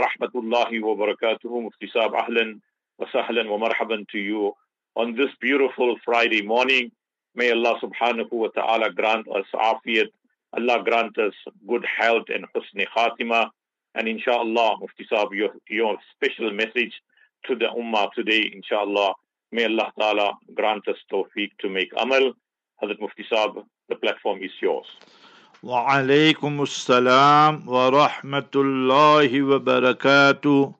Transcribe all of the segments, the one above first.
rahmatullahi wa barakatuhu. Mufti Saab, ahlan to you on this beautiful Friday morning. May Allah subhanahu wa ta'ala grant us afiyat. Allah grant us good health and husni khatima. And inshallah, Mufti your, your special message to the ummah today, inshallah. May Allah ta'ala grant us tawfiq to make amal. Hazrat Mufti the platform is yours. وعليكم السلام ورحمة الله وبركاته.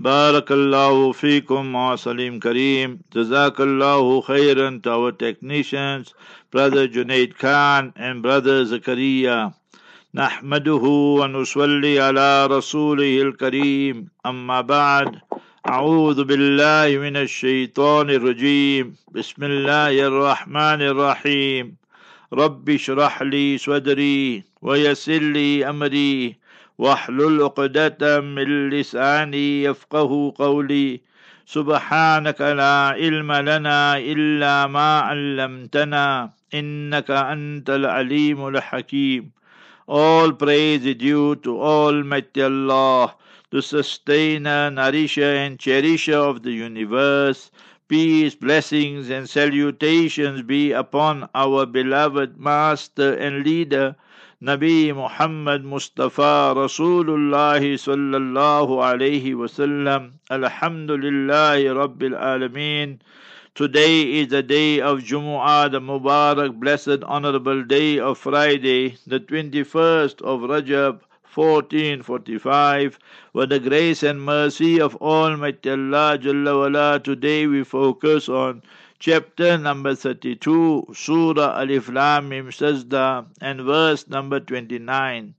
بارك الله فيكم وسليم كريم. جزاك الله خيرا to our technicians brother Junaid Khan and brother Zakaria نحمده ونصلي على رسوله الكريم. أما بعد أعوذ بالله من الشيطان الرجيم. بسم الله الرحمن الرحيم. رب اشرح لي صدري ويسر لي أمري واحلل عقدة من لساني يفقه قولي سبحانك لا علم لنا إلا ما علمتنا إنك أنت العليم الحكيم All praise is due to Almighty Allah, the sustainer, nourisher and cherisher of the universe. Peace, blessings, and salutations be upon our beloved Master and Leader, Nabi Muhammad Mustafa Rasulullah sallallahu alayhi wasallam. Alhamdulillahi Rabbil Alameen. Today is the day of Jumu'ah, the Mubarak, blessed, honorable day of Friday, the 21st of Rajab, 1445. With the grace and mercy of Almighty Allah Jalla wala, today we focus on chapter number 32, Surah Alif Lam Mim Sajda, and verse number 29.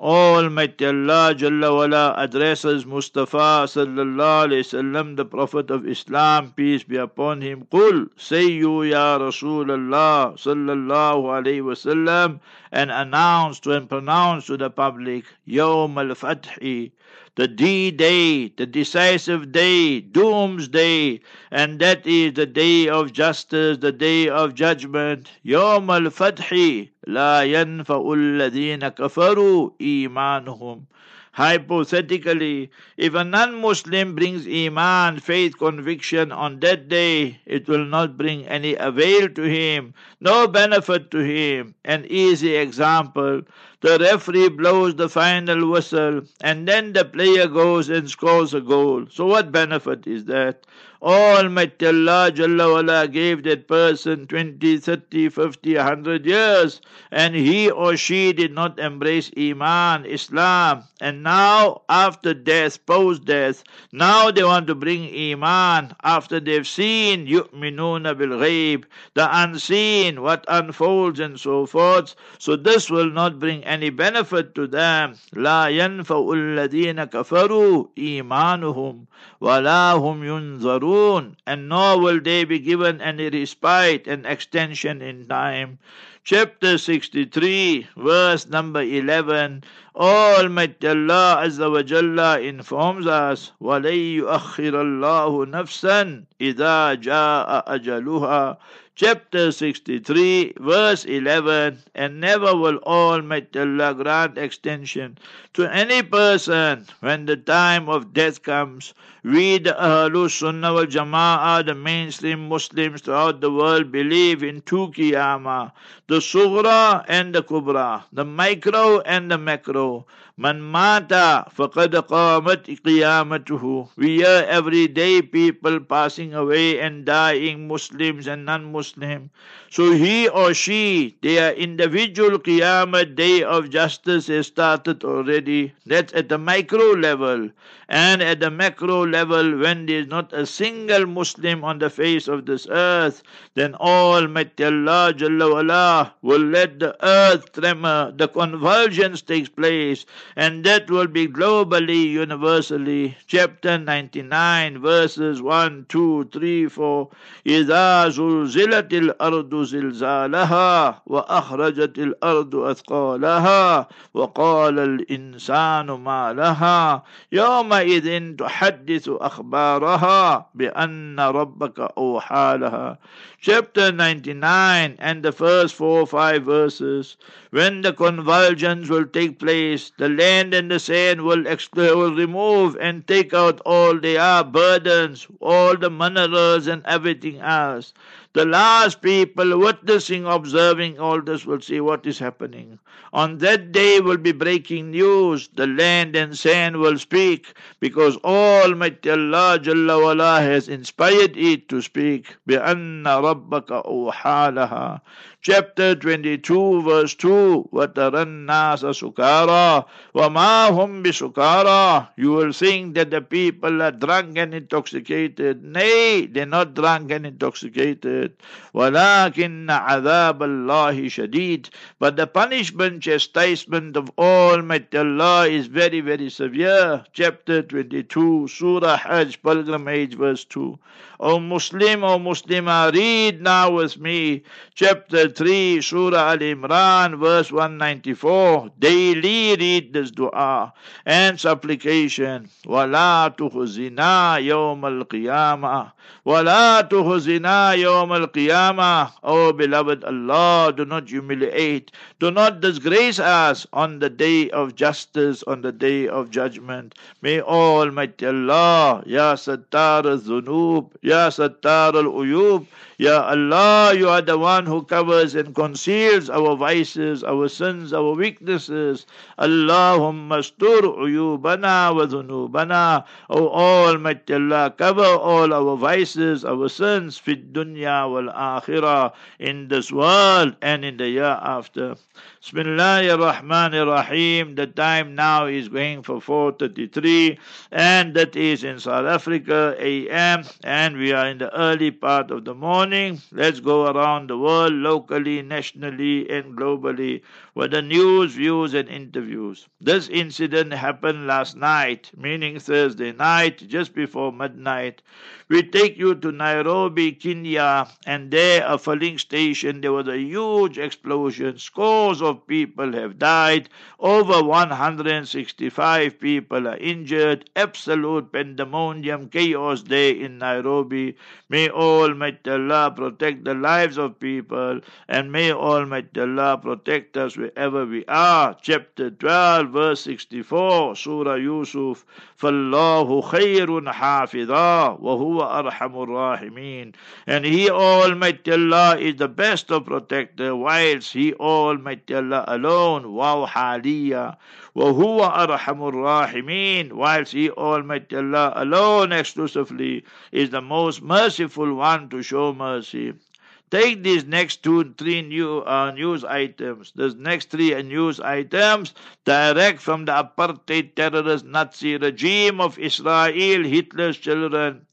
Almighty Allah Jalla wala addresses Mustafa sallallahu alayhi wasallam, the Prophet of Islam, peace be upon him. Qul, say you Ya Rasulullah sallallahu alayhi wasallam, and announce to and pronounce to the public, Yawm al-Fathi, the D-Day, the decisive day, doomsday, and that is the day of justice, the day of judgment. Yawm al-Fathi, la yanfa'u alladhina kafaru imanuhum. Hypothetically, if a non-Muslim brings iman, faith, conviction on that day, it will not bring any avail to him, no benefit to him. An easy example, the referee blows the final whistle and then the player goes and scores a goal. So what benefit is that? Almighty Allah Jalla wala gave that person 20, 30, 50, 100 years and he or she did not embrace Iman, Islam. And now after death, post death, now they want to bring Iman after they've seen yu'minuna bil ghaib, the unseen, what unfolds and so forth. So this will not bring any benefit to them. لا ينفع الذين كفروا إيمانهم ولا هم ينظرون and nor will they be given any respite and extension in time. Chapter 63, verse number 11. Almighty Allah Azza wa Jalla informs us, وَلَن يُؤَخِّرَ اللَّهُ نَفْسًا إِذَا جَاءَ أَجَلُهَا chapter 63, verse 11, and never will Almighty Allah grant extension to any person when the time of death comes. We, the Ahlul Sunnah wal Jama'ah, the mainstream Muslims throughout the world, believe in two Qiyamah, the Sughra and the Kubra, the micro and the macro. Man mata faqad qamat qiyamatuhu. We hear every day people passing away and dying, Muslims and non-Muslim. So he or she, their individual qiyamah day of justice has started already. That's at the micro level. And at the macro level, when there is not a single Muslim on the face of this earth, then Almighty Allah Jalla wala will let the earth tremor, the convulsions takes place, and that will be globally, universally. Chapter 99, verses 1, 2, 3, 4. إذا زلزلت الأرض زلزالها وأخرجت الأرض أثقالها وقال الإنسان ما لها يومئذ تحدث أخبارها بأن ربك أوحى لها chapter 99 and the first four or five verses when the convulsions will take place the land and the sand will, will remove and take out all their burdens, all the minerals and everything else. The last people witnessing, observing all this will see what is happening. On that day will be breaking news. The land and sand will speak because Almighty Allah Jalla wala has inspired it to speak. بِأَنَّ رَبَّكَ أَوْحَى chapter 22 verse 2 وَتَرَى النَّاسَ سُكَارَى وَمَا هُمْ بِسُكَارَى you will think that the people are drunk and intoxicated nay they're not drunk and intoxicated وَلَكِنَّ عَذَابَ اللَّهِ شَدِيد but the punishment chastisement of Almighty Allah is very very severe chapter 22 Surah Hajj pilgrimage verse 2 O Muslim O Muslimah read now with me chapter 3, Surah Al Imran, verse 194. Daily read this dua and supplication. وَلَا تُخْزِنَا يَوْمَ الْقِيَامَةِ وَلَا تُخْزِنَا يَوْمَ الْقِيَامَةِ Oh beloved Allah, do not humiliate, do not disgrace us on the day of justice, on the day of judgment. May Almighty Allah, Ya Sattar al-Zunub, Ya Sattar al-Uyub, Ya Allah, you are the one who covers and conceals our vices, our sins, our weaknesses. Allahumma stur uyubana wa dhunubana. O Almighty Allah, cover all our vices, our sins, fit dunya wal akhirah, in this world and in the year after. Bismillahir Rahmanir Rahim. The time now is going for 4:33, and that is in South Africa AM, and we are in the early part of the morning. Let's go around the world, locally, nationally, and globally, with the news, views, and interviews. This incident happened last night, meaning Thursday night, just before midnight. We take you to Nairobi, Kenya, and there, a filling station, there was a huge explosion. Scores of people have died. Over 165 people are injured. Absolute pandemonium, chaos there in Nairobi. May Almighty Allah protect the lives of people, and may Almighty Allah protect us wherever we are. Chapter 12, verse 64, Surah Yusuf. فَاللَّهُ خَيْرٌ حَافِظًا وَهُوَ arhamur rahimin. And He Almighty Allah is the best of protector, whilst He Almighty Allah alone, wow haliya. وهو أرحم الراحمين whilst He Almighty Allah alone exclusively is the most merciful one to show mercy. Take these next two, three new uh, news items. These next three news items direct from the apartheid terrorist Nazi regime of Israel, Hitler's children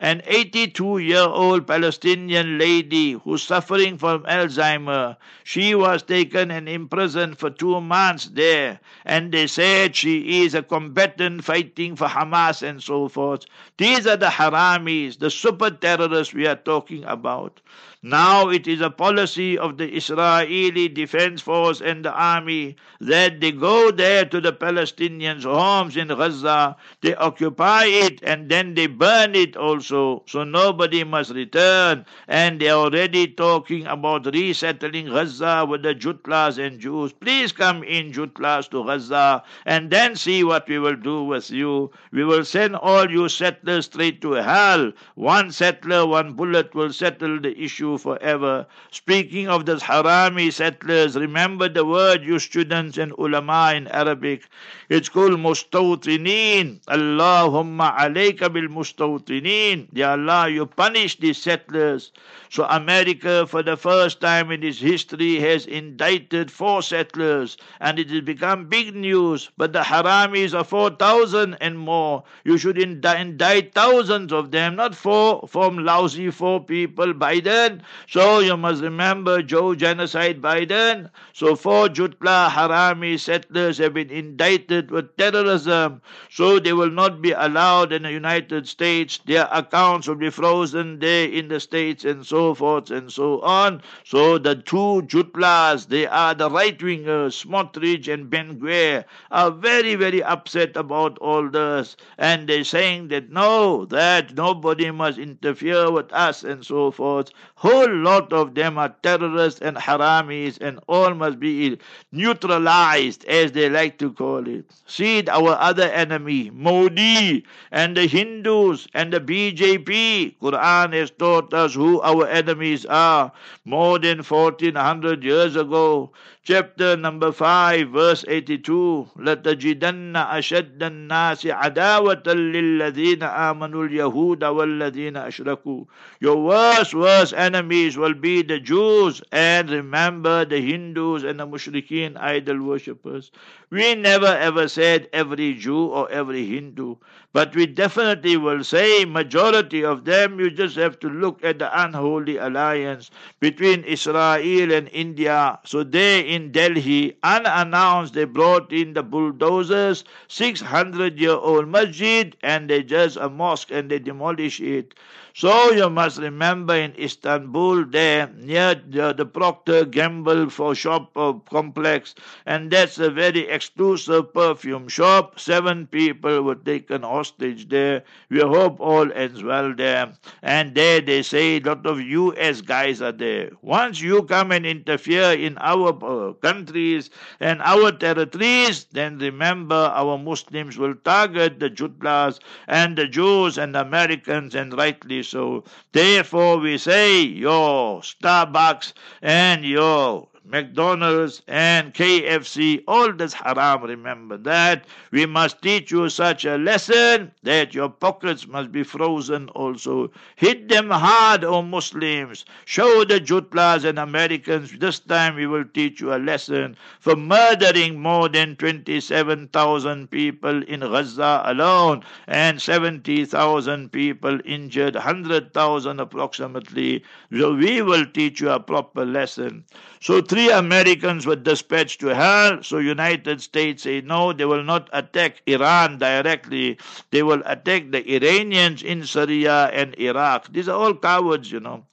an 82 year old Palestinian lady who's suffering from Alzheimer. She was taken and imprisoned for two months there, and they said she is a combatant fighting for Hamas and so forth. These are the haramis, the super terrorists we are talking about. Now it is a policy of the Israeli Defense Force and the army that they go there to the Palestinians' homes in Gaza, they occupy it, and then they burn it also, so nobody must return. And they are already talking about resettling Gaza with the Jutlas and Jews. Please come in, Jutlas, to Gaza, and then see what we will do with you. We will send all you settlers straight to hell. One settler, one bullet will settle the issue forever. Speaking of the Harami settlers, remember the word, you students and ulama in Arabic. It's called mustawtinin. Allahumma alayka bil mustawtinin. Ya Allah, you punish these settlers. So America, for the first time in its history, has indicted four settlers, and it has become big news. But the Haramis are 4,000 and more. You should indict thousands of them, not four from lousy four people, Biden. So you must remember Joe genocide Biden. So four Jutla Harami settlers have been indicted with terrorism. So they will not be allowed in the United States. Their accounts will be frozen there in the States and so forth and so on. So the two Jutlas, they are the right wingers, Smotrich and Ben Gvir, are very, very upset about all this. And they're saying that no, that nobody must interfere with us and so forth. whole lot of them are terrorists and haramis and all must be neutralized as they like to call it. See our other enemy, Modi and the Hindus and the BJP. Quran has taught us who our enemies are more than 1400 years ago Chapter number 5, verse 82. لَتَجِدَنَّ أَشَدَّ النَّاسِ عَدَاوَةً لِلَّذِينَ آمَنُوا الْيَهُودَ وَالَّذِينَ أَشْرَكُوا Your worst, worst enemies will be the Jews and remember the Hindus and the Mushrikeen idol worshippers. We never ever said every Jew or every Hindu, but we definitely will say majority of them. You just have to look at the unholy alliance between Israel and India. So they in Delhi, unannounced, they brought in the bulldozers, 600 year old masjid, and they just a mosque and they demolish it. So you must remember in Istanbul there near the, the Procter Gamble for shop complex and that's a very exclusive perfume shop. Seven people were taken hostage there. We hope all ends well there. And there they say a lot of US guys are there. Once you come and interfere in our uh, countries and our territories, then remember our Muslims will target the Jutlas and the Jews and the Americans and rightly so therefore we say your Starbucks and your McDonald's and KFC, all this haram, remember that. We must teach you such a lesson that your pockets must be frozen also. Hit them hard, O Muslims. Show the Jutlas and Americans, this time we will teach you a lesson for murdering more than 27,000 people in Gaza alone and 70,000 people injured, 100,000 approximately. So we will teach you a proper lesson. So three Three Americans were dispatched to hell. So United States say no, they will not attack Iran directly. They will attack the Iranians in Syria and Iraq. These are all cowards, you know.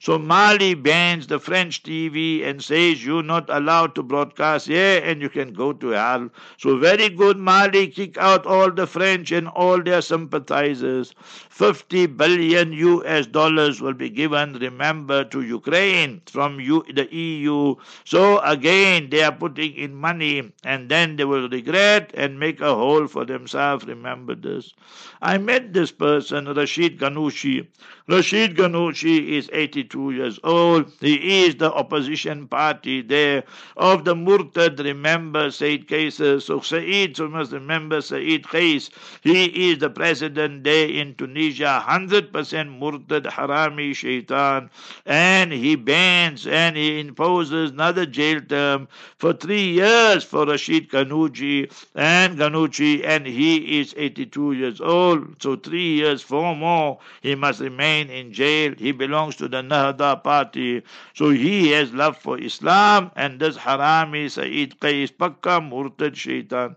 So Mali bans the French TV and says you're not allowed to broadcast here and you can go to hell. So very good Mali, kick out all the French and all their sympathizers. 50 billion US dollars will be given, remember, to Ukraine from U- the EU so again, they are putting in money and then they will regret and make a hole for themselves. Remember this. I met this person, Rashid Ghannouchi. Rashid Ghannouchi is 82 years old. He is the opposition party there of the Murtad. Remember Said Qais. So Said, so must remember Said Qais. He is the president there in Tunisia, 100% Murtad Harami Shaitan. And he bans and he imposes another jail term for three years for Rashid Ghannouchi and Ghannouchi, and he is 82 years old. So three years, four more, he must remain remain in jail. He belongs to the Nahda party. So he has love for Islam and this harami Saeed Qais Pakka Murtad Shaitan.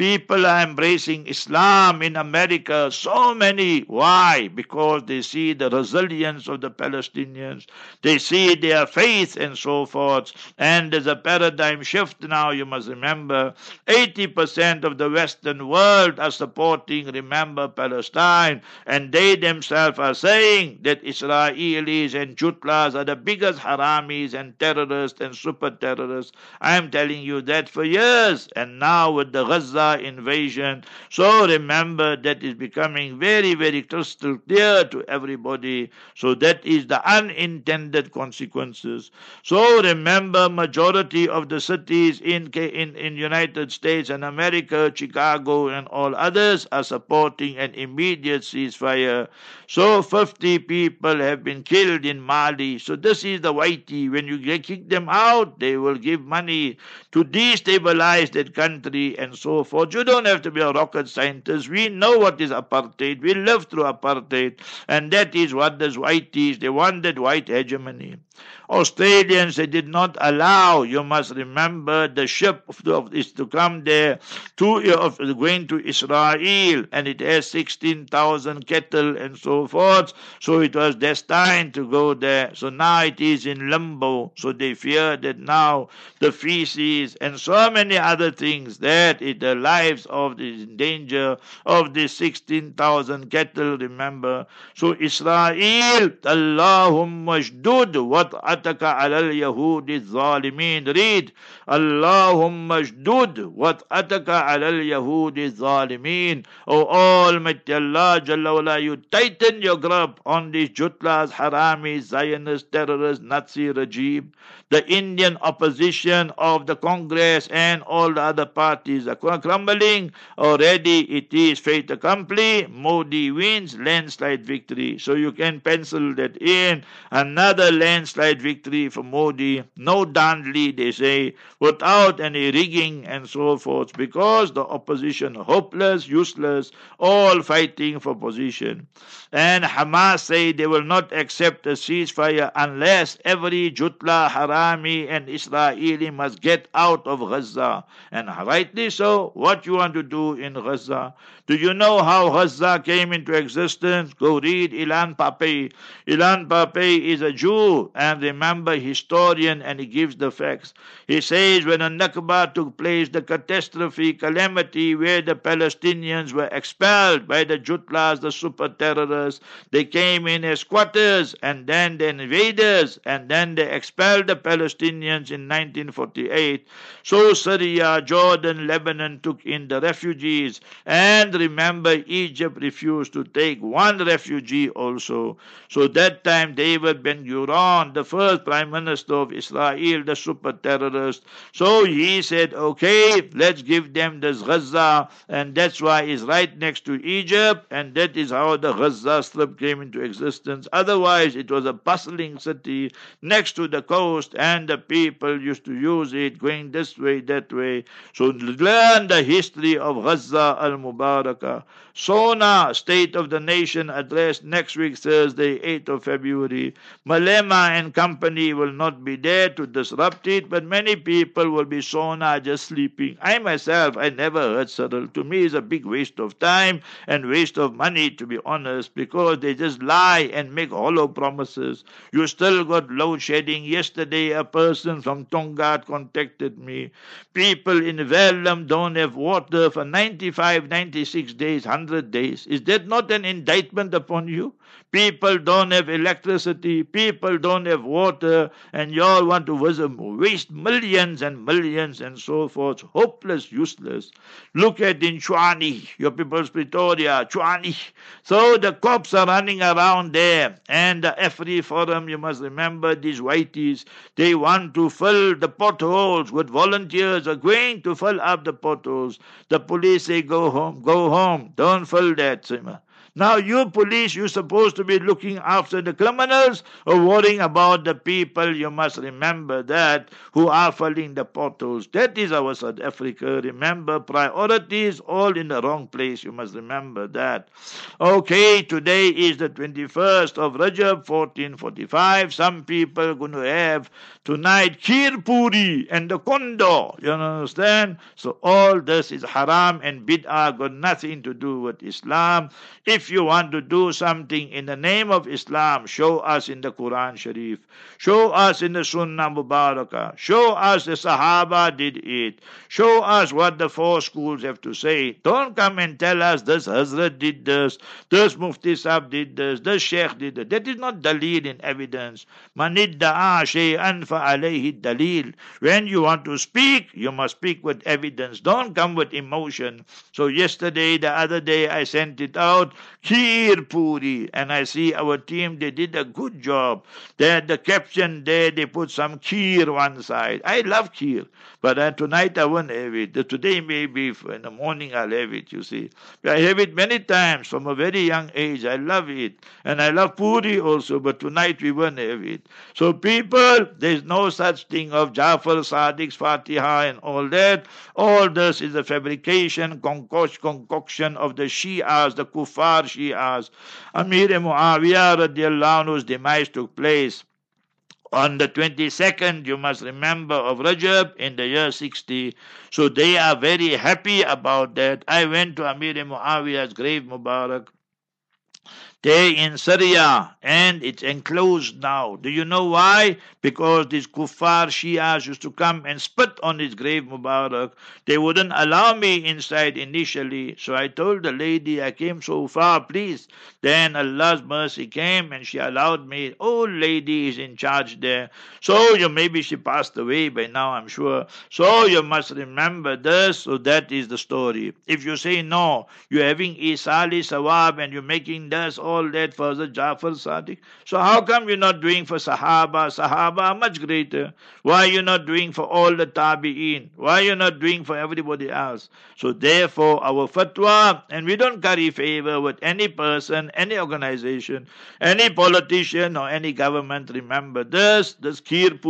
People are embracing Islam in America, so many. Why? Because they see the resilience of the Palestinians, they see their faith and so forth. And there's a paradigm shift now, you must remember. 80% of the Western world are supporting, remember, Palestine, and they themselves are saying that Israelis and Jutlas are the biggest haramis and terrorists and super terrorists. I am telling you that for years. And now with the Gaza invasion. So remember that is becoming very, very crystal clear to everybody. So that is the unintended consequences. So remember majority of the cities in, in, in United States and America, Chicago and all others are supporting an immediate ceasefire. So 50 people have been killed in Mali. So this is the whitey. When you kick them out, they will give money to destabilize that country and so forth. You don't have to be a rocket scientist. We know what is apartheid. We live through apartheid. And that is what this white is. They want that white hegemony. Australians, they did not allow, you must remember, the ship of, is to come there, two of going to Israel, and it has 16,000 cattle and so forth. So it was destined to go there. So now it is in limbo. So they fear that now the feces and so many other things that it, the lives of the danger of the 16,000 cattle, remember. So Israel, Allahumma shdud what وطأتك على اليهود الظالمين read اللهم اشدد وطأتك على اليهود الظالمين O Almighty Allah Jalla wala, you tighten your grip on these Jutlas, Haramis, Zionists, terrorists, Nazi regime the Indian opposition of the Congress and all the other parties are crumbling. Already it is fait accompli. Modi wins landslide victory. So you can pencil that in. Another landslide victory for Modi. No Dandli, they say, without any rigging and so forth, because the opposition hopeless, useless, all fighting for position. And Hamas say they will not accept a ceasefire unless every Jutla, Harami, and Israeli must get out of Gaza. And rightly so, what you want to do in Gaza? Do you know how Gaza came into existence? Go read Ilan Pappé. Ilan Pappé is a Jew and remember historian and he gives the facts. He says when a Nakba took place, the catastrophe, calamity where the Palestinians were expelled by the Jutlas, the super terrorists, they came in as squatters and then the invaders and then they expelled the Palestinians in 1948. So Syria, Jordan, Lebanon took in the refugees. And remember, Egypt refused to take one refugee also. So that time David Ben Gurion, the first prime minister of Israel, the super terrorist, so he said, okay, let's give them this Gaza. And that's why it's right next to Egypt. And that is how the Gaza Strip came into existence. Otherwise, it was a bustling city next to the coast, and the people used to use it going this way, that way. So learn the history of Gaza al Mubarakah. SONA, State of the Nation address next week, Thursday, 8th of February. Malema and company will not be there to disrupt it, but many people will be SONA just sleeping. I myself, I never heard Cyril. To me, it's a big waste of time and waste of money, to be honest, because they just lie and make hollow promises. You still got load shedding. Yesterday, a person from Tongaat contacted me. People in Verulam don't have water for 95, 96 days, 100 days. Is that not an indictment upon you? People don't have electricity, people don't have water, and you all want to waste millions and millions and so forth. Hopeless, useless. Look at in Tshwane, your people's Pretoria, Tshwane. So the cops are running around there, and the AfriForum, you must remember these whiteys, they want to fill the potholes with volunteers are going to fill up the potholes. The police say, go home, go home, don't fill that. Now, you police, you're supposed to be looking after the criminals or worrying about the people. You must remember that who are filling the potholes. That is our South Africa. Remember, priorities all in the wrong place. You must remember that. Okay, today is the 21st of Rajab 1445. Some people are going to have tonight Kheer Puri and the Kondo. You understand? So all this is haram and bid'ah, got nothing to do with Islam. If if you want to do something in the name of Islam, show us in the Quran Sharif, show us in the Sunnah Mubarakah, show us the Sahaba did it, show us what the four schools have to say. Don't come and tell us this Hazrat did this, this Mufti Sahib did this, this Sheikh did this. That is not dalil in evidence. Manidda'a shay'an fa'alayhi dalil. When you want to speak, you must speak with evidence. Don't come with emotion. So yesterday, the other day, I sent it out. Kheer Puri. And I see our team, they did a good job. They had the caption there, they put some kheer one side. I love kheer, but uh, tonight I won't have it. Today maybe in the morning I'll have it, you see. I have it many times from a very young age. I love it. And I love Puri also, but tonight we won't have it. So people, there's no such thing of Jafar Sadiq's Fatiha and all that. All this is a fabrication, concoction of the Shias, the Kufar Shias. Amir Muawiyah radiallahu anhu's demise took place on the 22nd, you must remember, of Rajab in the year 60. So they are very happy about that. I went to Amir Muawiyah's grave Mubarak they in Syria and it's enclosed now. Do you know why? Because these kuffar Shias used to come and spit on his grave Mubarak. They wouldn't allow me inside initially. So I told the lady, I came so far, please. Then Allah's mercy came and she allowed me. Old lady is in charge there. So you maybe she passed away by now, I'm sure. So you must remember this. So that is the story. If you say no, you're having Isali Sawab and you're making this all that for the Jafar Sadiq. So how come you're not doing for Sahaba? Sahaba are much greater. Why are you not doing for all the Tabi'een? Why are you not doing for everybody else? So therefore our fatwa, and we don't carry favor with any person, any organization, any politician or any government. Remember this, this Kheer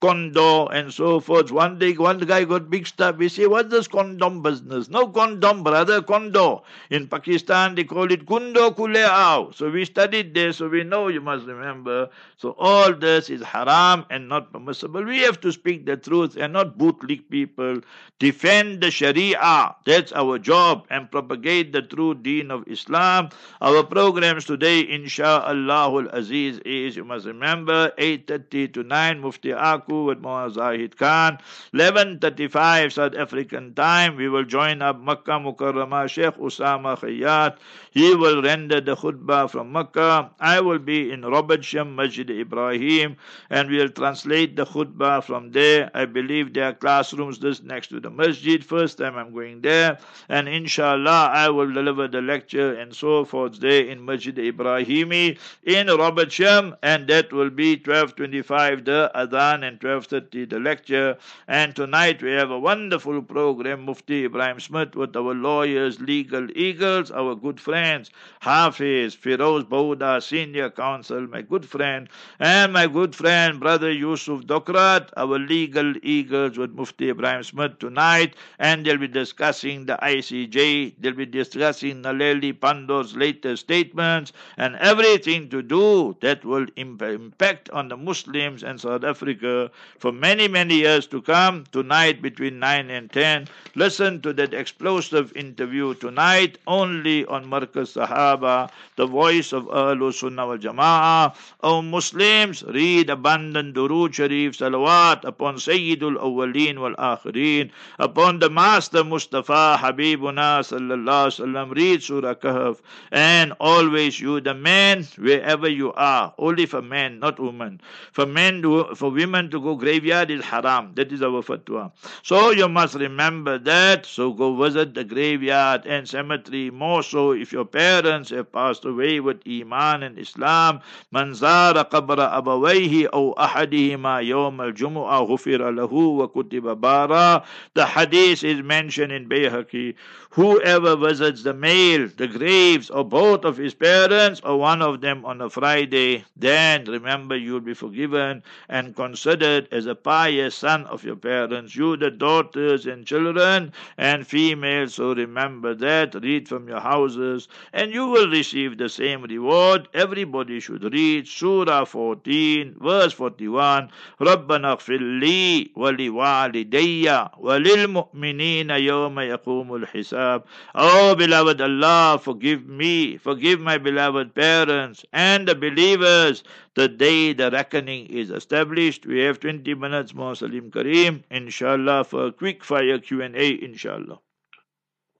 Kondo and so forth. One day one guy got mixed up. We say, what's this condom business? No condom, brother, Kondo. In Pakistan they call it Kundo Kulea so we studied this, so we know you must remember. So all this is haram and not permissible. We have to speak the truth and not bootlick people. Defend the Sharia. That's our job and propagate the true deen of Islam. Our programs today, insha'Allah inshallah aziz, is you must remember 8:30 to 9 Mufti With Muhammad Zahid Khan. 11:35 South African time. We will join up Makkah Mukarramah Sheikh Usama Khayyat. He will render the khutbah from Makkah. I will be in Robertsham Masjid Ibrahim and we'll translate the khutbah from there. I believe there are classrooms just next to the masjid. First time I'm going there. And inshallah, I will deliver the lecture and so forth there in Masjid Ibrahimi in Robertsham. And that will be 12.25 the adhan and 12.30 the lecture. And tonight we have a wonderful program. Mufti Ibrahim Smith with our lawyers, legal eagles, our good friends, Hafiz, Firoz Bouda, senior counsel, my good friend, and my good friend, brother Yusuf Dokrat, our legal eagles with Mufti Ibrahim Smith tonight, and they'll be discussing the ICJ, they'll be discussing Naledi Pandor's latest statements, and everything to do that will impact on the Muslims and South Africa for many, many years to come. Tonight, between 9 and 10, listen to that explosive interview tonight only on Markaz Sahaba, the voice of Ahlul Sunnah wal Jama'ah. O Muslims, read abundant Durood Sharif salawat upon Sayyidul Awwaleen wal Akhirin, upon the Master Mustafa Habibuna sallallahu sallam. Read Surah Kahf, and always you, the man, wherever you are, only for men, not women. For men, for women to to go graveyard is haram. That is our fatwa. So you must remember that. So go visit the graveyard and cemetery. More so if your parents have passed away with iman and Islam. Manzara qabra abawayhi aw ahadihima yawm al-jumu'ah ghufira lahu wa kutiba bara. The hadith is mentioned in Bayhaqi. Whoever visits the male, the graves, or both of his parents, or one of them on a Friday, then remember you'll be forgiven and consider considered as a pious son of your parents. You, the daughters and children and females, so remember that. Read from your houses and you will receive the same reward. Everybody should read Surah 14, verse 41. ربنا اغفر لي ولوالدي وللمؤمنين يوم يقوم الحساب Oh, beloved Allah, forgive me, forgive my beloved parents and the believers. the day the reckoning is established, we have 20 minutes more, Salim Kareem, inshallah, for a quick fire Q&A, inshallah.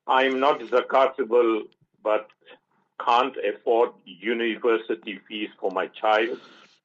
I'm not zakatable, but can't afford university fees for my child.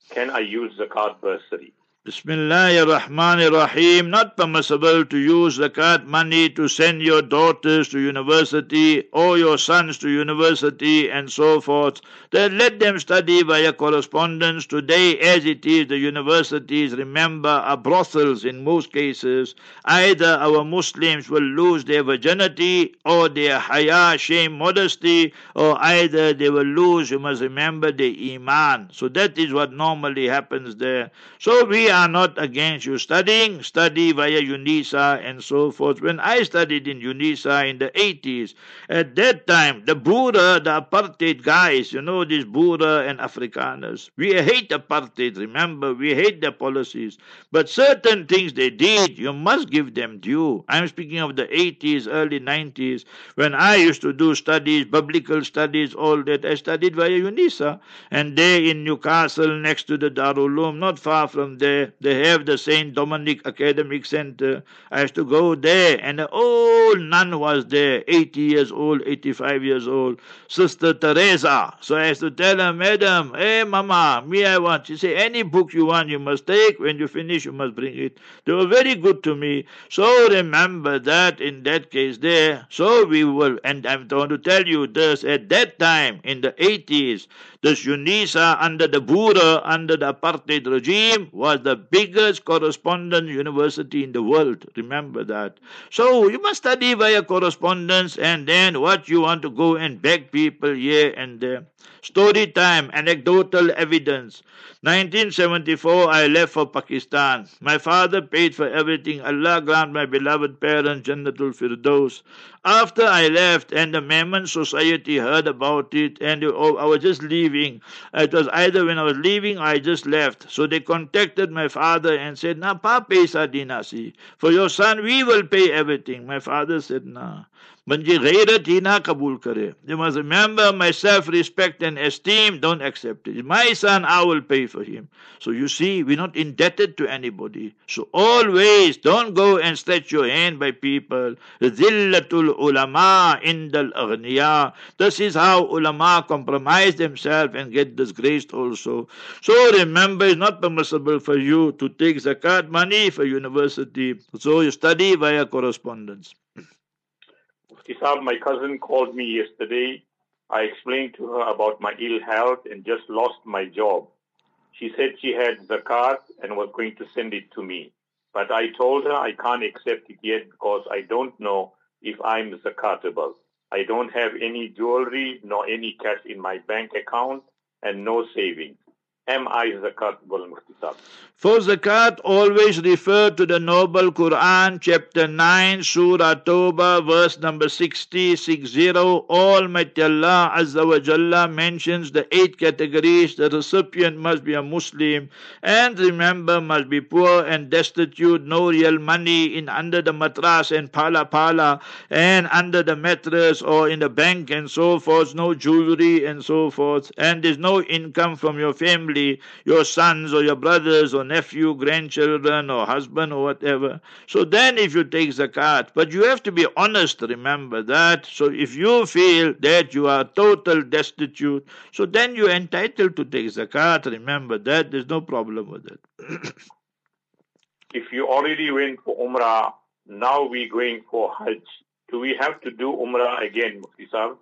Can I use zakat bursary? Bismillah ar-Rahman ar-Rahim. Not permissible to use zakat money to send your daughters to university or your sons to university and so forth. Then let them study via correspondence. Today, as it is, the universities, remember, are brothels in most cases. Either our Muslims will lose their virginity or their haya, shame, modesty, or either they will lose, you must remember, their iman. So that is what normally happens there. So we are not against you studying. Study via UNISA and so forth. When I studied in UNISA in the 80s, at that time, the Boer, the apartheid guys, you know, these Boer and Afrikaners, we hate apartheid, remember, we hate their policies. But certain things they did, you must give them due. I'm speaking of the 80s, early 90s, when I used to do studies, biblical studies, all that. I studied via UNISA. And there in Newcastle, next to the Darul Uloom, not far from there, they have the St. Dominic Academic Center. I used to go there, and an old nun was there, 80 years old, 85 years old, Sister Teresa. So I used to tell her, Madam, hey, Mama, me I want. She said, any book you want, you must take. When you finish, you must bring it. They were very good to me. So remember that in that case there. So we were, and I'm going to tell you this, at that time, in the 80s, this UNISA under the Boer, under the apartheid regime, was the biggest correspondence university in the world. Remember that. So you must study via correspondence and then what you want to go and beg people here and there. Story time, anecdotal evidence. 1974, I left for Pakistan. My father paid for everything. Allah grant my beloved parents Jannatul Firdaus. After I left and the Memon Society heard about it, and oh, I was just leaving. It was either when I was leaving or I just left. So they contacted my father and said, Na pa paisa dinasi. For your son, we will pay everything. My father said, Nah. म्हणजे गैरत ही ना कबूल करे you must remember my self-respect and esteem don't accept it my son I will pay for him so you see we're not indebted to anybody so always don't go and stretch your hand by people zillatul ulama indal aghniya this is how ulama compromise themselves and get disgraced also so remember it's not permissible for you to take zakat money for university so you study via correspondence Saab, my cousin called me yesterday. I explained to her about my ill health and just lost my job. She said she had zakat and was going to send it to me. But I told her I can't accept it yet because I don't know if I'm zakatable. I don't have any jewelry nor any cash in my bank account and no savings. For zakat, always refer to the Noble Quran, chapter 9, Surah Tawbah, verse number 60, 60. Almighty Allah Azza wa Jalla mentions the eight categories. The recipient must be a Muslim, and remember, must be poor and destitute, no real money in under the matras and pala pala, and under the mattress or in the bank and so forth, no jewelry and so forth, and there's no income from your family family, your sons or your brothers or nephew, grandchildren or husband or whatever. So then if you take zakat, but you have to be honest, remember that. So if you feel that you are total destitute, so then you're entitled to take zakat, remember that. There's no problem with it. if you already went for Umrah, now we're going for Hajj. Do we have to do Umrah again, Mufti Sahib?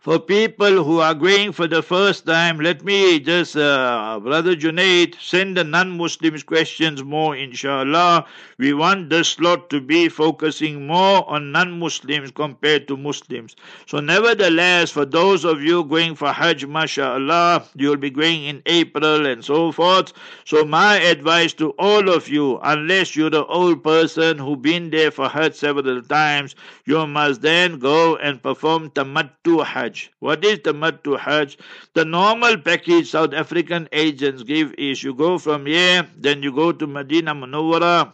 For people who are going for the first time, let me just, uh, Brother Junaid, send the non Muslims questions more, inshallah. We want this slot to be focusing more on non Muslims compared to Muslims. So, nevertheless, for those of you going for Hajj, mashallah, you'll be going in April and so forth. So, my advice to all of you, unless you're the old person who been there for Hajj several times, you must then go and perform Tamattu Hajj. Hajj. What is Tamattu Hajj? The normal package South African agents give is you go from here, then you go to Medina Munawwara,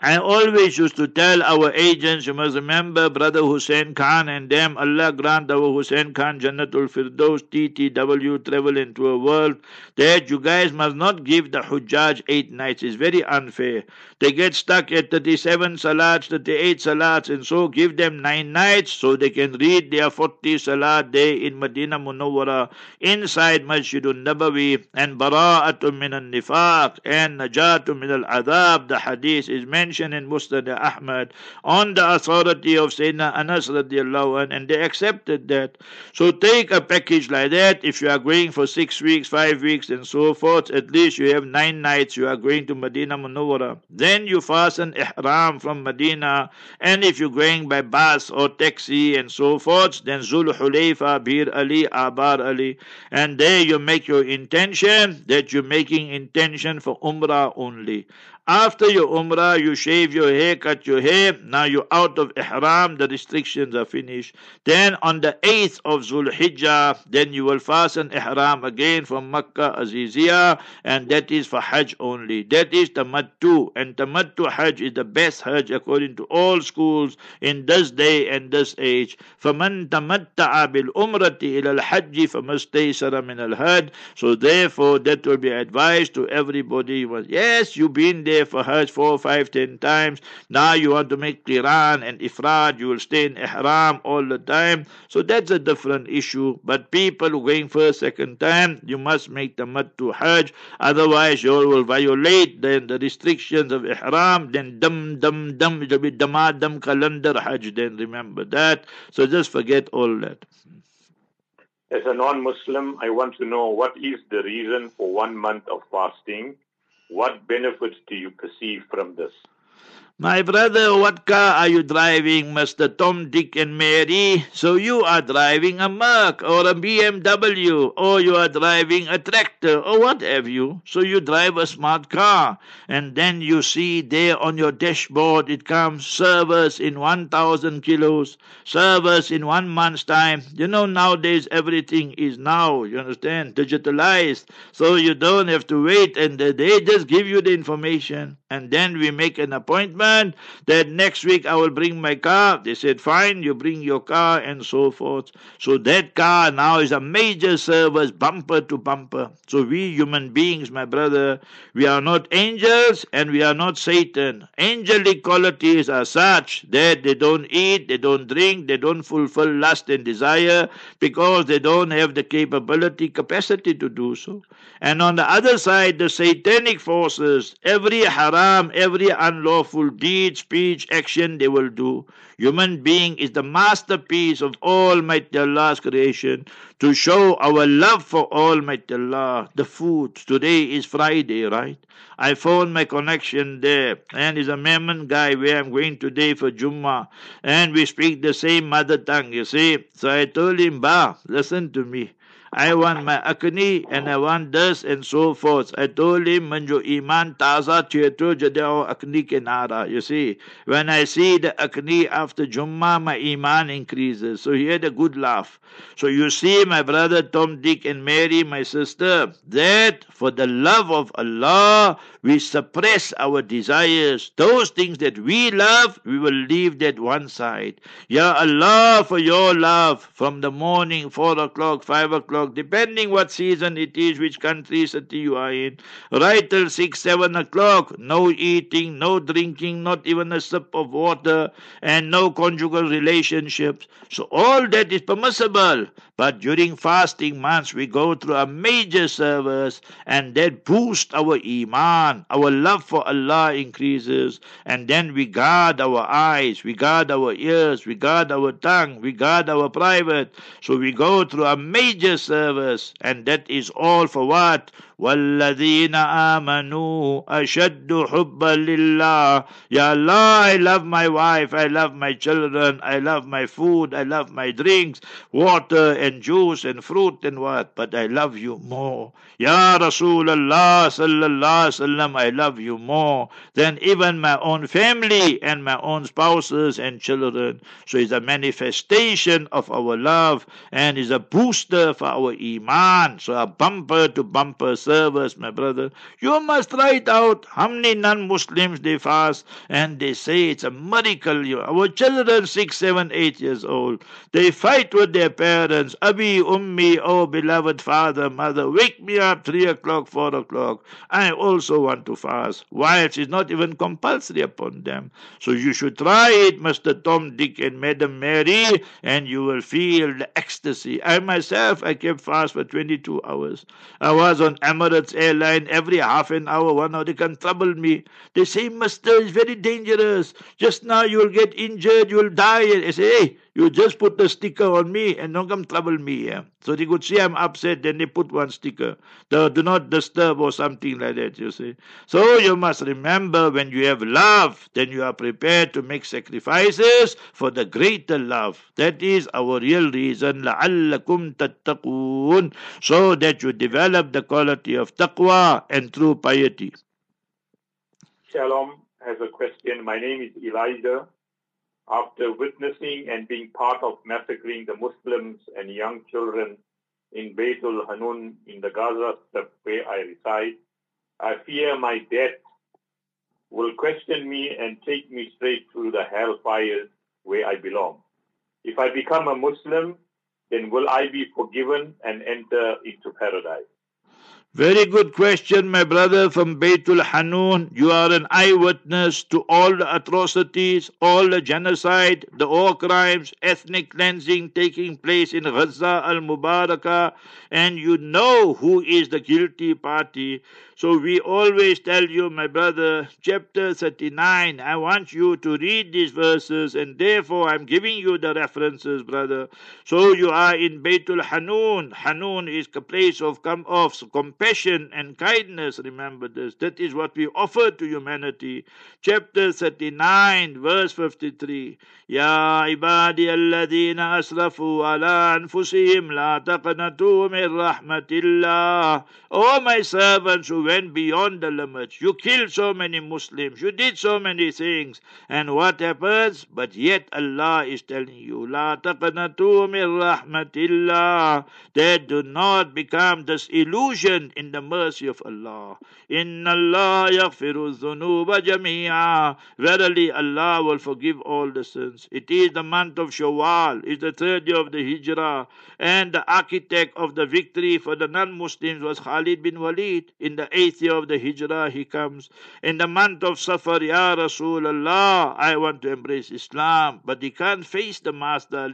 I always used to tell our agents, you must remember Brother Hussein Khan and them, Allah grant our Hussein Khan Jannatul Firdaus, TTW, travel into a world, that you guys must not give the Hujjaj eight nights. It's very unfair. They get stuck at 37 salats, 38 salats, and so give them nine nights so they can read their 40 salat day in Medina Munawwara, inside Masjidun Nabawi, and Bara'atun min al-nifaq, and Najatun min al-adab. The hadith is mentioned in Musnad Ahmad on the authority of Sayyidina Anas radiallahu anh, and they accepted that. So take a package like that. If you are going for six weeks, five weeks, and so forth, at least you have nine nights. You are going to Medina Munawwara. Then you fasten ihram from Medina, and if you're going by bus or taxi and so forth, then Zul Hulayfa, Bir Ali, Abar Ali, and there you make your intention that you're making intention for Umrah only. After your umrah, you shave your hair, cut your hair. Now you're out of ihram, the restrictions are finished. Then on the 8th of Zulhijjah, then you will fasten ihram again from Makkah Aziziyah, and that is for Hajj only. That is Tamattu, and Tamattu Hajj is the best Hajj according to all schools in this day and this age. فَمَن تَمَتَّعَ بِالْأُمْرَةِ إِلَى الْحَجِّ فَمَسْتَيْسَرَ مِنَ الْهَدِ So therefore, that will be advised to everybody. Yes, you've been there for Hajj four, five, ten times. Now you want to make Qiran and Ifrad, you will stay in Ihram all the time. So that's a different issue. But people who going for a second time, you must make Tamattu Hajj. Otherwise, you will violate then the restrictions of Ihram. Then dum, dum, dum, it will be dam calendar Hajj. Then remember that. So just forget all that. As a non Muslim, I want to know what is the reason for one month of fasting what benefits do you perceive from this? My brother, what car are you driving, Mr. Tom, Dick, and Mary? So you are driving a Merc or a BMW, or you are driving a tractor, or what have you. So you drive a smart car, and then you see there on your dashboard it comes service in 1,000 kilos, service in one month's time. You know, nowadays everything is now, you understand, digitalized. So you don't have to wait, and they just give you the information, and then we make an appointment that next week I will bring my car. They said, fine, you bring your car and so forth. So that car now is a major service, bumper to bumper. So we human beings, my brother, we are not angels and we are not Satan. Angelic qualities are such that they don't eat, they don't drink, they don't fulfill lust and desire because they don't have the capability, capacity to do so. And on the other side, the satanic forces, every haram, every unlawful deed, speech, action they will do. Human being is the masterpiece of Almighty Allah's creation to show our love for Almighty Allah. The food. Today is Friday, right? I found my connection there and is a Memon guy where I'm going today for Jummah and we speak the same mother tongue, you see. So I told him, Ba, listen to me. I want my akni and I want this and so forth. I told him, Manjo iman taza tieto jadeo akni kenara. You see, when I see the akni after Jummah, my iman increases. So he had a good laugh. So you see, my brother Tom, Dick, and Mary, my sister, that for the love of Allah, we suppress our desires. Those things that we love, we will leave that one side. Ya Allah, for your love, from the morning, four o'clock, five o'clock, o'clock, depending what season it is, which country city you are in. Right till six, seven o'clock, no eating, no drinking, not even a sip of water, and no conjugal relationships. So all that is permissible. But during fasting months, we go through a major service, and that boosts our iman. Our love for Allah increases, and then we guard our eyes, we guard our ears, we guard our tongue, we guard our private. So we go through a major service, and that is all for what? والذين آمنوا أشد حبا لله Ya Allah, I love my wife, I love my children, I love my food, I love my drinks, water and juice and fruit and what, but I love you more. Ya Rasulullah sallallahu sallam, I love you more than even my own family and my own spouses and children. So it's a manifestation of our love and is a booster for our iman. So a bumper to bumper service, my brother. You must write out how many non-Muslims they fast and they say it's a miracle. Our children, six, seven, eight years old, they fight with their parents. Abi, Ummi, oh beloved father, mother, wake me up three o'clock, four o'clock. I also want to fast. Wives is not even compulsory upon them. So you should try it, Mr. Tom, Dick, and Madam Mary, and you will feel the ecstasy. I myself, I kept fast for 22 hours. I was on Emirates airline every half an hour, one hour. They can trouble me. They say, Master, it's very dangerous. Just now you'll get injured, you'll die. I say, hey, you just put the sticker on me and don't come trouble me. Yeah? So they could see I'm upset, then they put one sticker. The do not disturb or something like that, you see. So you must remember when you have love, then you are prepared to make sacrifices for the greater love. That is our real reason. لَعَلَّكُمْ تَتَّقُونَ So that you develop the quality of taqwa and true piety. Shalom has a question. My name is Elijah after witnessing and being part of massacring the Muslims and young children in Beitul Hanun in the Gaza Strip where I reside, I fear my death will question me and take me straight to the hellfire where I belong. If I become a Muslim, then will I be forgiven and enter into paradise? Very good question, my brother from Beitul Hanun. You are an eyewitness to all the atrocities, all the genocide, the war crimes, ethnic cleansing taking place in Gaza al Mubarakah, and you know who is the guilty party. So we always tell you, my brother, chapter 39, I want you to read these verses, and therefore I'm giving you the references, brother. So you are in Beitul Hanun. Hanun is a place of, com- of compassion and kindness. Remember this. That is what we offer to humanity. Chapter 39, verse 53. يا عبادي الذين أسرفوا على أنفسهم لا تقنطوا من رحمة الله Oh my servants who went beyond the limits. You killed so many Muslims. You did so many things. And what happens? But yet Allah is telling you, لا تقنطوا من رحمة الله. That do not become disillusioned in the mercy of Allah. Inna Allah yaghfiru dhunuba jami'a. Verily Allah will forgive all the sins. It is the month of Shawwal, is the third year of the Hijrah, and the architect of the victory for the non-Muslims was Khalid bin Walid. In the eighth year of the Hijrah he comes. In the month of Safar, Ya Rasulullah, I want to embrace Islam, but he can't face the Master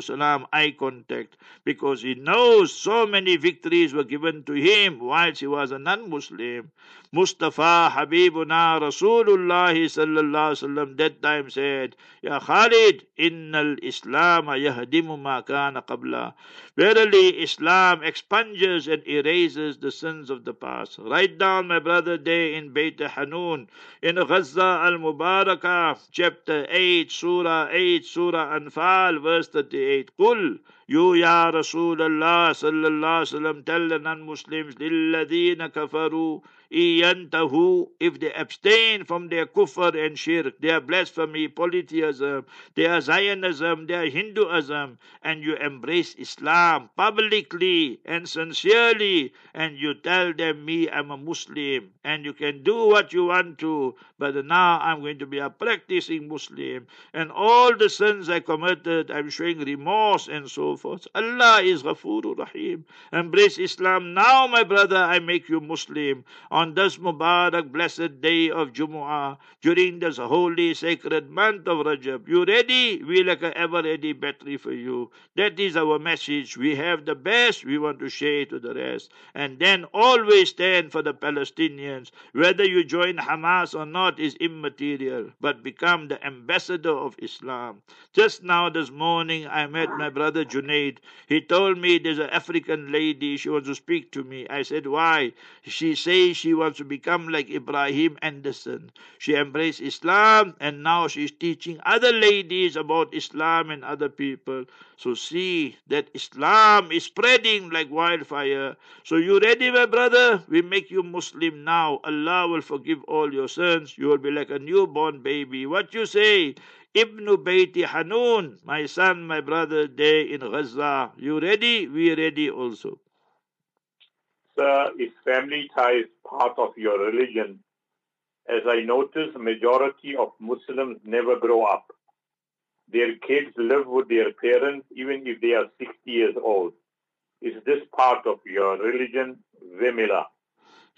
salam, eye contact because he knows so many victories were given to him whilst she was a non-Muslim. Mustafa Habibuna Rasulullah sallallahu that time said, Ya Khalid, innal Islam yahdimu ma kana qabla. Verily, Islam expunges and erases the sins of the past. Write down, my brother, there in Beit Hanun, in Gaza al Mubarakah, chapter 8, Surah 8, Surah Anfal, verse 38. Qul, يو يا رسول الله صلى الله عليه وسلم تلنا المسلم للذين كفروا if they abstain from their kufr and shirk, their blasphemy, polytheism, their Zionism, their Hinduism, and you embrace Islam publicly and sincerely, and you tell them, me, I'm a Muslim, and you can do what you want to, but now I'm going to be a practicing Muslim, and all the sins I committed, I'm showing remorse and so forth. Allah is Ghafurur Rahim. Embrace Islam now, my brother, I make you Muslim on this Mubarak blessed day of Jumu'ah during this holy sacred month of Rajab. You ready? We like a ever ready battery for you. That is our message. We have the best. We want to share to the rest. And then always stand for the Palestinians. Whether you join Hamas or not is immaterial, but become the ambassador of Islam. Just now this morning I met my brother Junaid. He told me there's an African lady, she wants to speak to me. I said, why? She says she wants to become like Ibrahim Anderson. She embraced Islam and now she's teaching other ladies about Islam and other people. So see that Islam is spreading like wildfire. So you ready, my brother? We make you Muslim now. Allah will forgive all your sins. You will be like a newborn baby. What you say? Ibn Bayti Hanun, my son, my brother, there in Gaza. You ready? We ready also. Sir, is family ties part of your religion? As I notice, majority of Muslims never grow up. Their kids live with their parents even if they are 60 years old. Is this part of your religion, Vemila?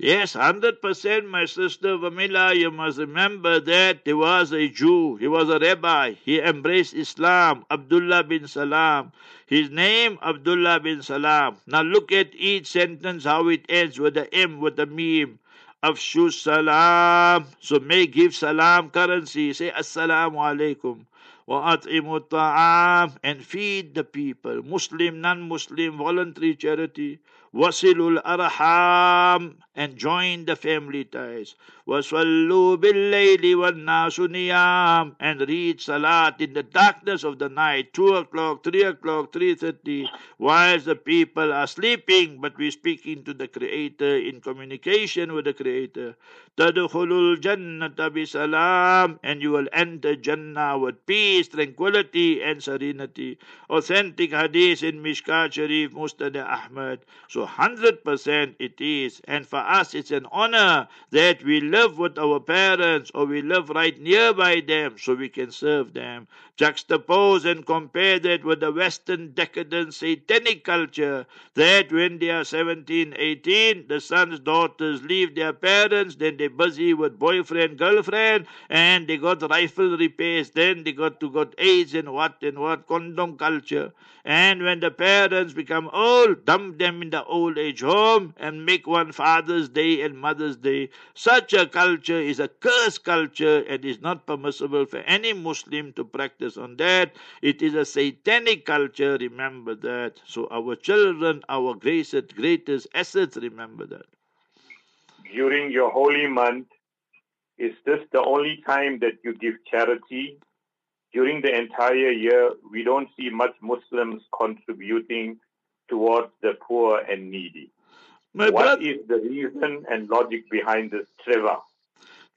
Yes, 100%, my sister Vamila. You must remember that there was a Jew. He was a rabbi. He embraced Islam. Abdullah bin Salam. His name, Abdullah bin Salam. Now look at each sentence, how it ends with the M, with the meme. Afshu salam. So may give salam currency. Say assalamu alaikum. وأطعموا الطعام and feed the people Muslim non-Muslim voluntary charity Wasilul Arham and join the family ties. وَصَلُّوا بِاللَّيْلِ وَالنَّاسُ نِيَامٍ and read Salat in the darkness of the night, 2 o'clock, 3 o'clock, 3.30, whilst the people are sleeping, but we're speaking to the Creator in communication with the Creator. تَدْخُلُوا الْجَنَّةَ salam and you will enter Jannah with peace, tranquility and serenity. Authentic hadith in Mishkat Sharif, Musnad Ahmad. So 100% it is and for us it's an honor that we live with our parents or we live right nearby them so we can serve them. Juxtapose and compare that with the Western decadent satanic culture that when they are 17, 18, the sons, daughters leave their parents, then they're busy with boyfriend, girlfriend, and they got rifle repairs, then they got to got AIDS and what and what, condom culture. And when the parents become old, dump them in the old age home and make one Father's Day and Mother's Day. Such a culture is a cursed culture and is not permissible for any Muslim to practice on that. It is a satanic culture, remember that. So our children, our greatest, greatest assets, remember that. During your holy month, is this the only time that you give charity? During the entire year, we don't see much Muslims contributing towards the poor and needy. My what bro- is the reason and logic behind this, Trevor?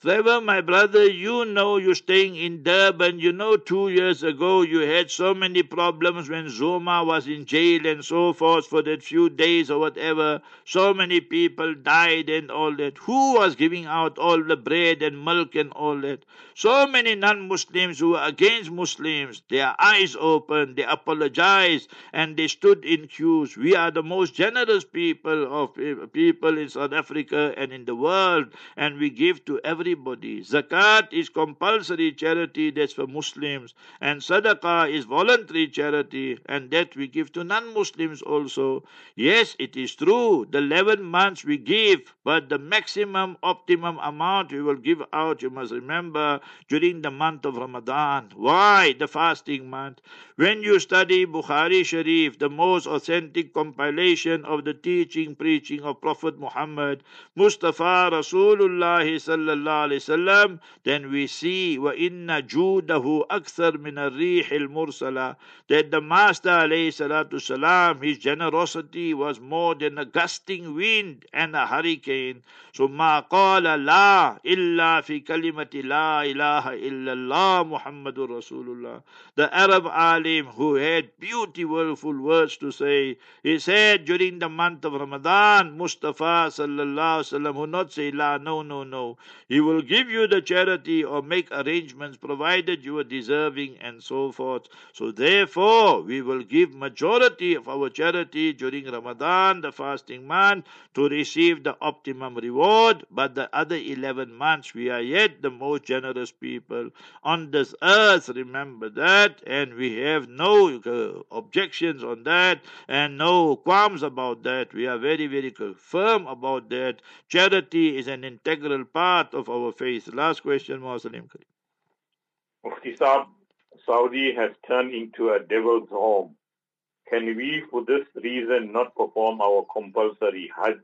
Trevor, my brother, you know you're staying in Durban. You know two years ago you had so many problems when Zuma was in jail and so forth for that few days or whatever. So many people died and all that. Who was giving out all the bread and milk and all that? So many non-Muslims who were against Muslims, their eyes opened, they apologized and they stood in queues. We are the most generous people of eh, people in South Africa and in the world and we give to every everybody. Zakat is compulsory charity, that's for Muslims. And Sadaqah is voluntary charity, and that we give to non Muslims also. Yes, it is true, the 11 months we give, but the maximum, optimum amount we will give out, you must remember, during the month of Ramadan. Why? The fasting month. When you study Bukhari Sharif, the most authentic compilation of the teaching, preaching of Prophet Muhammad, Mustafa Rasulullah sallallahu wasallam, then we see inna judahu akthar min ar-rih al-mursala that the Master salam, his generosity was more than a gusting wind and a hurricane. So ma qala la illa fi kalimati la ilaha illallah Muhammadur Rasulullah. The Arab alim who had beautiful words to say, he said during the month of Ramadan, Mustafa sallallahu alaihi wasallam who not say la, no, no, no. He will give you the charity or make arrangements provided you are deserving and so forth. So therefore, we will give majority of our charity during Ramadan, the fasting month, to receive the optimum reward but the other 11 months we are yet the most generous people on this earth. Remember that, and we have no uh, objections on that and no qualms about that. We are very, very firm about that. Charity is an integral part of our faith. Last question, Muslim. Mufti Saab, Saudi has turned into a devil's home. Can we, for this reason, not perform our compulsory Hajj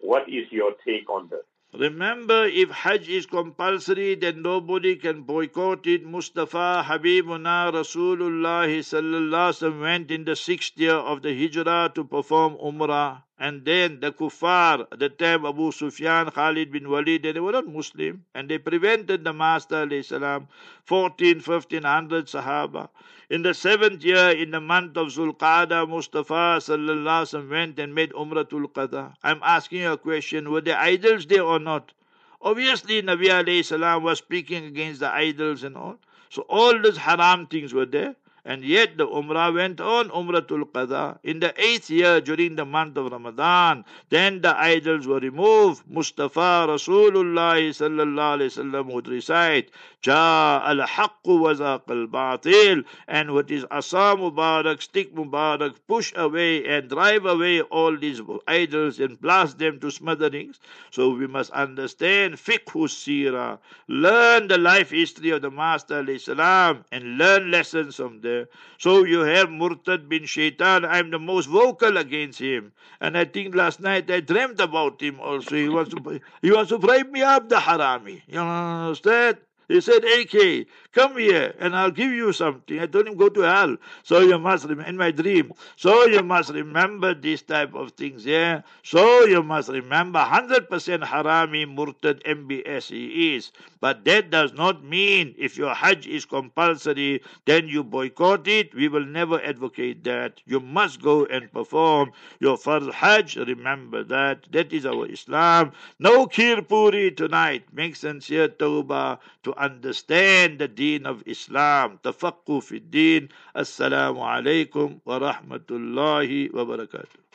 what is your take on this? Remember, if Hajj is compulsory, then nobody can boycott it. Mustafa Habibuna Rasulullah sallallahu went in the sixth year of the Hijrah to perform Umrah. And then the kuffar, at the time Abu Sufyan, Khalid bin Walid, they were not Muslim. And they prevented the Master, salam, 14, 1500 Sahaba. In the seventh year, in the month of Zulqa'dah, Mustafa sallallahu went and made Umratul Qada. I'm asking you a question, were the idols there or not? Obviously, Nabi salam was speaking against the idols and all. So all those haram things were there. And yet the Umrah went on, Umratul Qadha. In the eighth year, during the month of Ramadan, then the idols were removed. Mustafa Rasulullah sallallahu alayhi wasallam would recite, Ja al haqq wa al batil. And what is Asa Mubarak, stick Mubarak, push away and drive away all these idols and blast them to smatterings. So we must understand fiqh sira, learn the life history of the Master salam, and learn lessons from there. So you have Murtad bin Shaitan. I'm the most vocal against him. And I think last night I dreamt about him also. He wants to, he wants to bribe me up the harami. You understand? He said, AK, come here and I'll give you something. I told him, go to hell. So you must remember, in my dream. So you must remember these type of things, yeah? So you must remember 100% harami, murtad, MBS he is. But that does not mean if your hajj is compulsory, then you boycott it. We will never advocate that. You must go and perform your first hajj. Remember that. That is our Islam. No Kirpuri puri tonight. Make sincere tawbah to understand the deen of Islam. Tafaqquh fi deen. Assalamu alaikum wa rahmatullahi wa barakatuh.